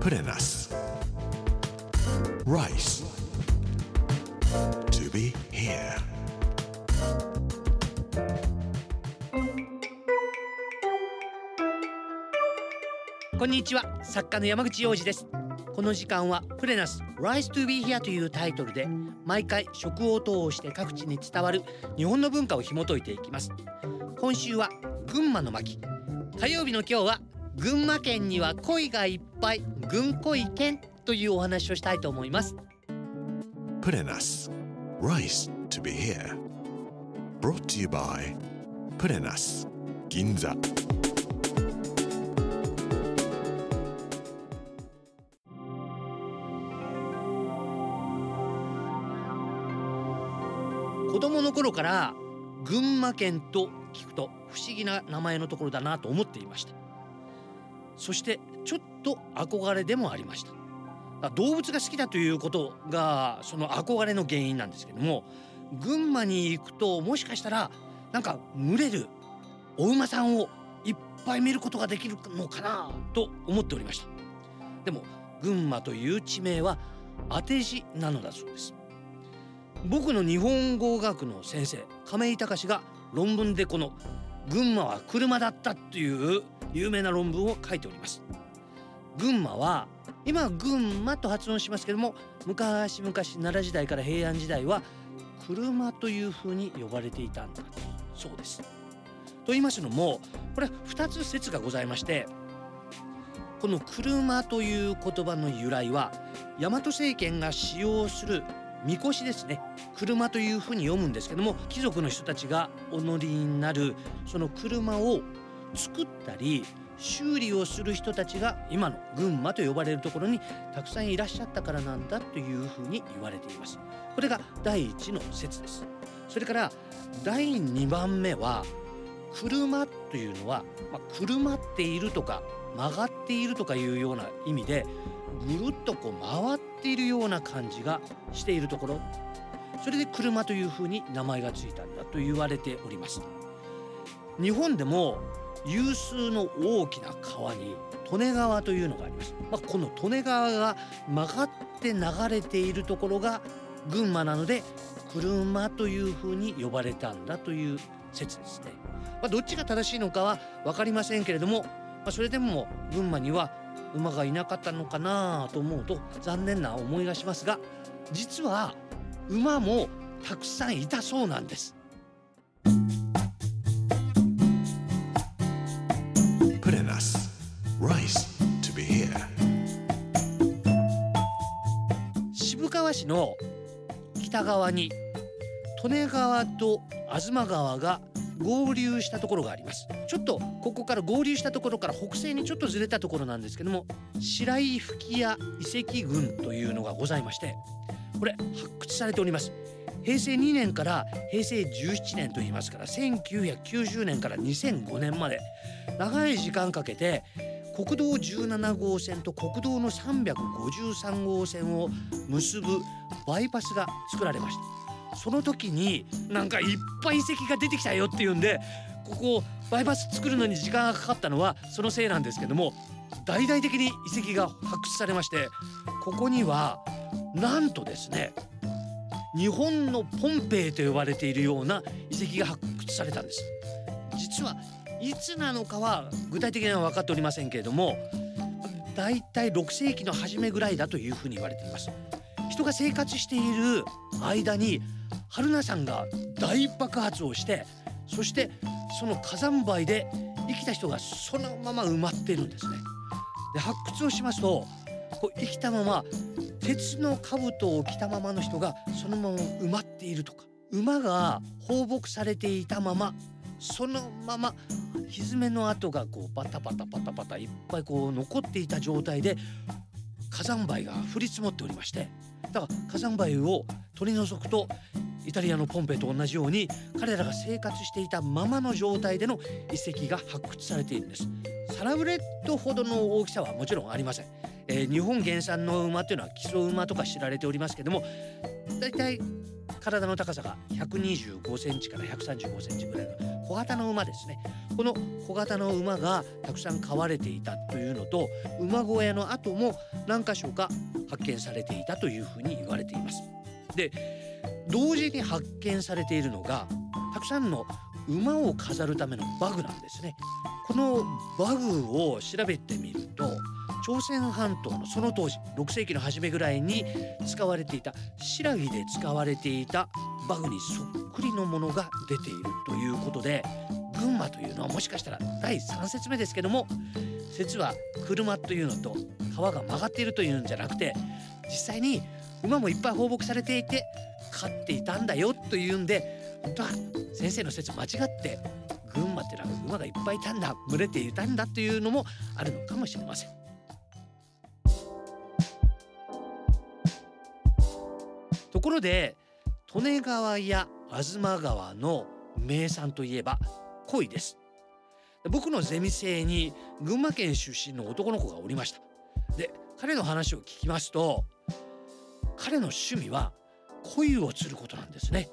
Put in us. Rice. To be here. こんにちは作家の山口洋二ですこの時間はプレナス Rise to be here というタイトルで毎回食を通して各地に伝わる日本の文化を紐解いていきます今週は群馬の巻火曜日の今日は群馬県には鯉がいっぱい群鯉県というお話をしたいと思います us. Rice to be here. Brought to you by in us. Ginza. 子供の頃から群馬県と聞くと不思議な名前のところだなと思っていましたそしてちょっと憧れでもありました。動物が好きだということがその憧れの原因なんですけども群馬に行くともしかしたらなんか群れるお馬さんをいっぱい見ることができるのかなと思っておりました。でも群馬という地名は当て字なのだそうです。僕の日本語学の先生亀井隆が論文でこの「群馬は車だった」という有名な論文を書いております。群馬は今は群馬と発音しますけども昔々奈良時代から平安時代は車というふうに呼ばれていたんだそうです。と言いますのもこれ2つ説がございましてこの車という言葉の由来は大和政権が使用するみこしですね。車というふうに読むんですけども貴族の人たちがお乗りになるその車を作ったり修理をする人たちが今の群馬と呼ばれるところにたくさんいらっしゃったからなんだというふうに言われています。これが第一の説です。それから第2番目は車というのは、まあ、車っているとか曲がっているとかいうような意味でぐるっとこう回っているような感じがしているところ。それで車というふうに名前がついたんだと言われております。日本でも有数の大きな川に利根川というのがあります、まあ、この利根川が曲がって流れているところが群馬なので車というふうに呼ばれたんだという説ですね、まあ、どっちが正しいのかは分かりませんけれども、まあ、それでも群馬には馬がいなかったのかなと思うと残念な思いがしますが実は馬もたくさんいたそうなんです。Rice to be here. 渋川市の北側に利根川と東川が合流したところがありますちょっとここから合流したところから北西にちょっとずれたところなんですけども白井吹屋遺跡群というのがございましてこれ発掘されております平成2年から平成17年といいますから1990年から2005年まで長い時間かけて国道17号線と国道の353号線を結ぶバイパスが作られました。その時になんかいっぱい遺跡が出てきたよっていうんでここをバイパス作るのに時間がかかったのはそのせいなんですけども大々的に遺跡が発掘されましてここにはなんとですね日本のポンペイと呼ばれているような遺跡が発掘されたんです。実はいつなのかは具体的には分かっておりませんけれどもだいたい6世紀の初めぐらいだというふうに言われています。人が生活している間に春菜さんが大爆発をしてそしてその火山灰で生きた人がそのまま埋まっているんですね。で発掘をしますとこう生きたまま鉄の兜を着たままの人がそのまま埋まっているとか馬が放牧されていたままそのまま蹄の跡がこうパタパタパタパタいっぱいこう残っていた状態で火山灰が降り積もっておりましてだから火山灰を取り除くとイタリアのポンペイと同じように彼らが生活していたままの状態での遺跡が発掘されているんです。サラブレッドほどの大きさはもちろんありません、えー日本原産の馬というのは基礎馬とか知られておりますけどもだいたい体の高さが125センチから135センチぐらいの小型の馬ですね。この小型の馬がたくさん飼われていたというのと馬小屋の後も何箇所か発見されていたというふうに言われています。で同時に発見されているのがたくさんの馬を飾るためのバグなんですね。このバグを調べてみると朝鮮半島のその当時6世紀の初めぐらいに使われていた新羅で使われていたバグにそっくりのものが出ているということで群馬というのはもしかしたら第3節目ですけども説は車というのと川が曲がっているというんじゃなくて実際に馬もいっぱい放牧されていて飼っていたんだよというんで本当は先生の説間違って群馬っていうのは馬がいっぱいいたんだ群れていたんだというのもあるのかもしれません。ところで利根川や東川の名産といえば鯉です。僕のゼミ生に群馬県出身の男の子がおりました。で彼の話を聞きますと彼の趣味は鯉を釣ることなんですね。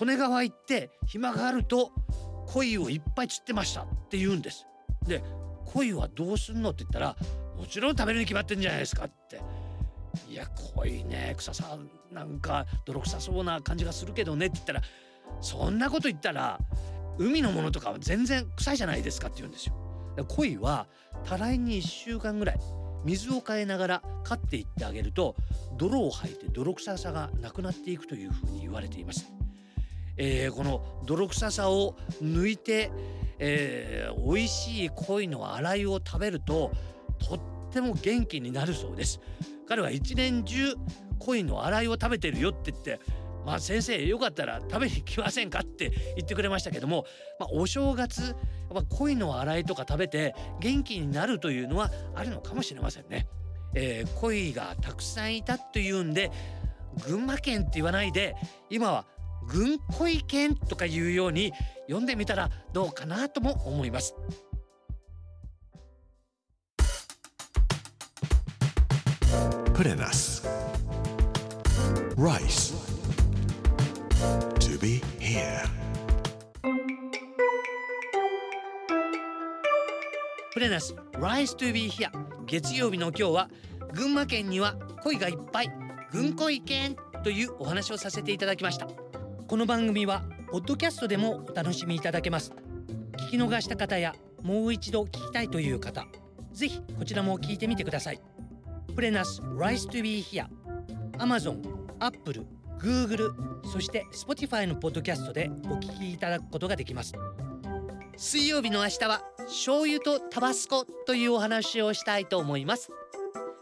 利根川行って暇があると鯉をいっぱい釣ってました。って言うんです。で鯉はどうすんのって言ったらもちろん食べるに決まってんじゃないですかって。いや濃いね臭さなんか泥臭そうな感じがするけどねって言ったらそんなこと言ったら海のものとかは全然臭いじゃないですかって言うんですよ。鯉はたらいに1週間ぐらい水を変えながら飼っていってあげると泥を吐いて泥臭さがなくなっていくというふうに言われています。えー、この泥臭さを抜いて、えー、美味しい鯉の洗いを食べるととっても元気になるそうです。彼は一年中鯉の洗いを食べてるよって言ってまあ先生よかったら食べに来ませんかって言ってくれましたけども、まあ、お正月やっぱ鯉の洗いとか食べて元気になるというのはあるのかもしれませんね。えー、鯉がたくさんいたというんで群馬県って言わないで今は群鯉県とかいうように読んでみたらどうかなとも思います。プレナス Rice To be here. プレナス Rise to be here. 月曜日の今日は群馬県には鯉がいっぱい。群鯉県というお話をさせていただきました。この番組はポッドキャストでもお楽しみいただけます。聞き逃した方やもう一度聞きたいという方ぜひこちらも聞いてみてください。プレナス Rise to be here Amazon、Apple、Google そして Spotify のポッドキャストでお聞きいただくことができます。水曜日の明日は醤油とタバスコというお話をしたいと思います。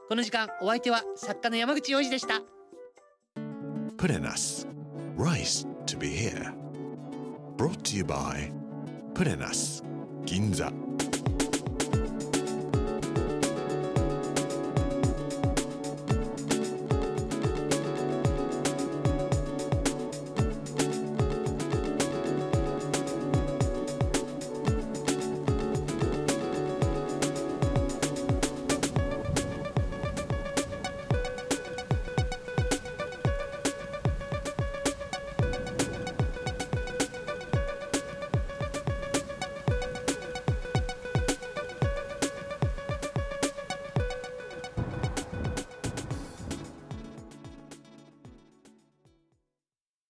この時間お相手は作家の山口洋二でした。プレナス Rice to be here Brought to you by プレナス銀座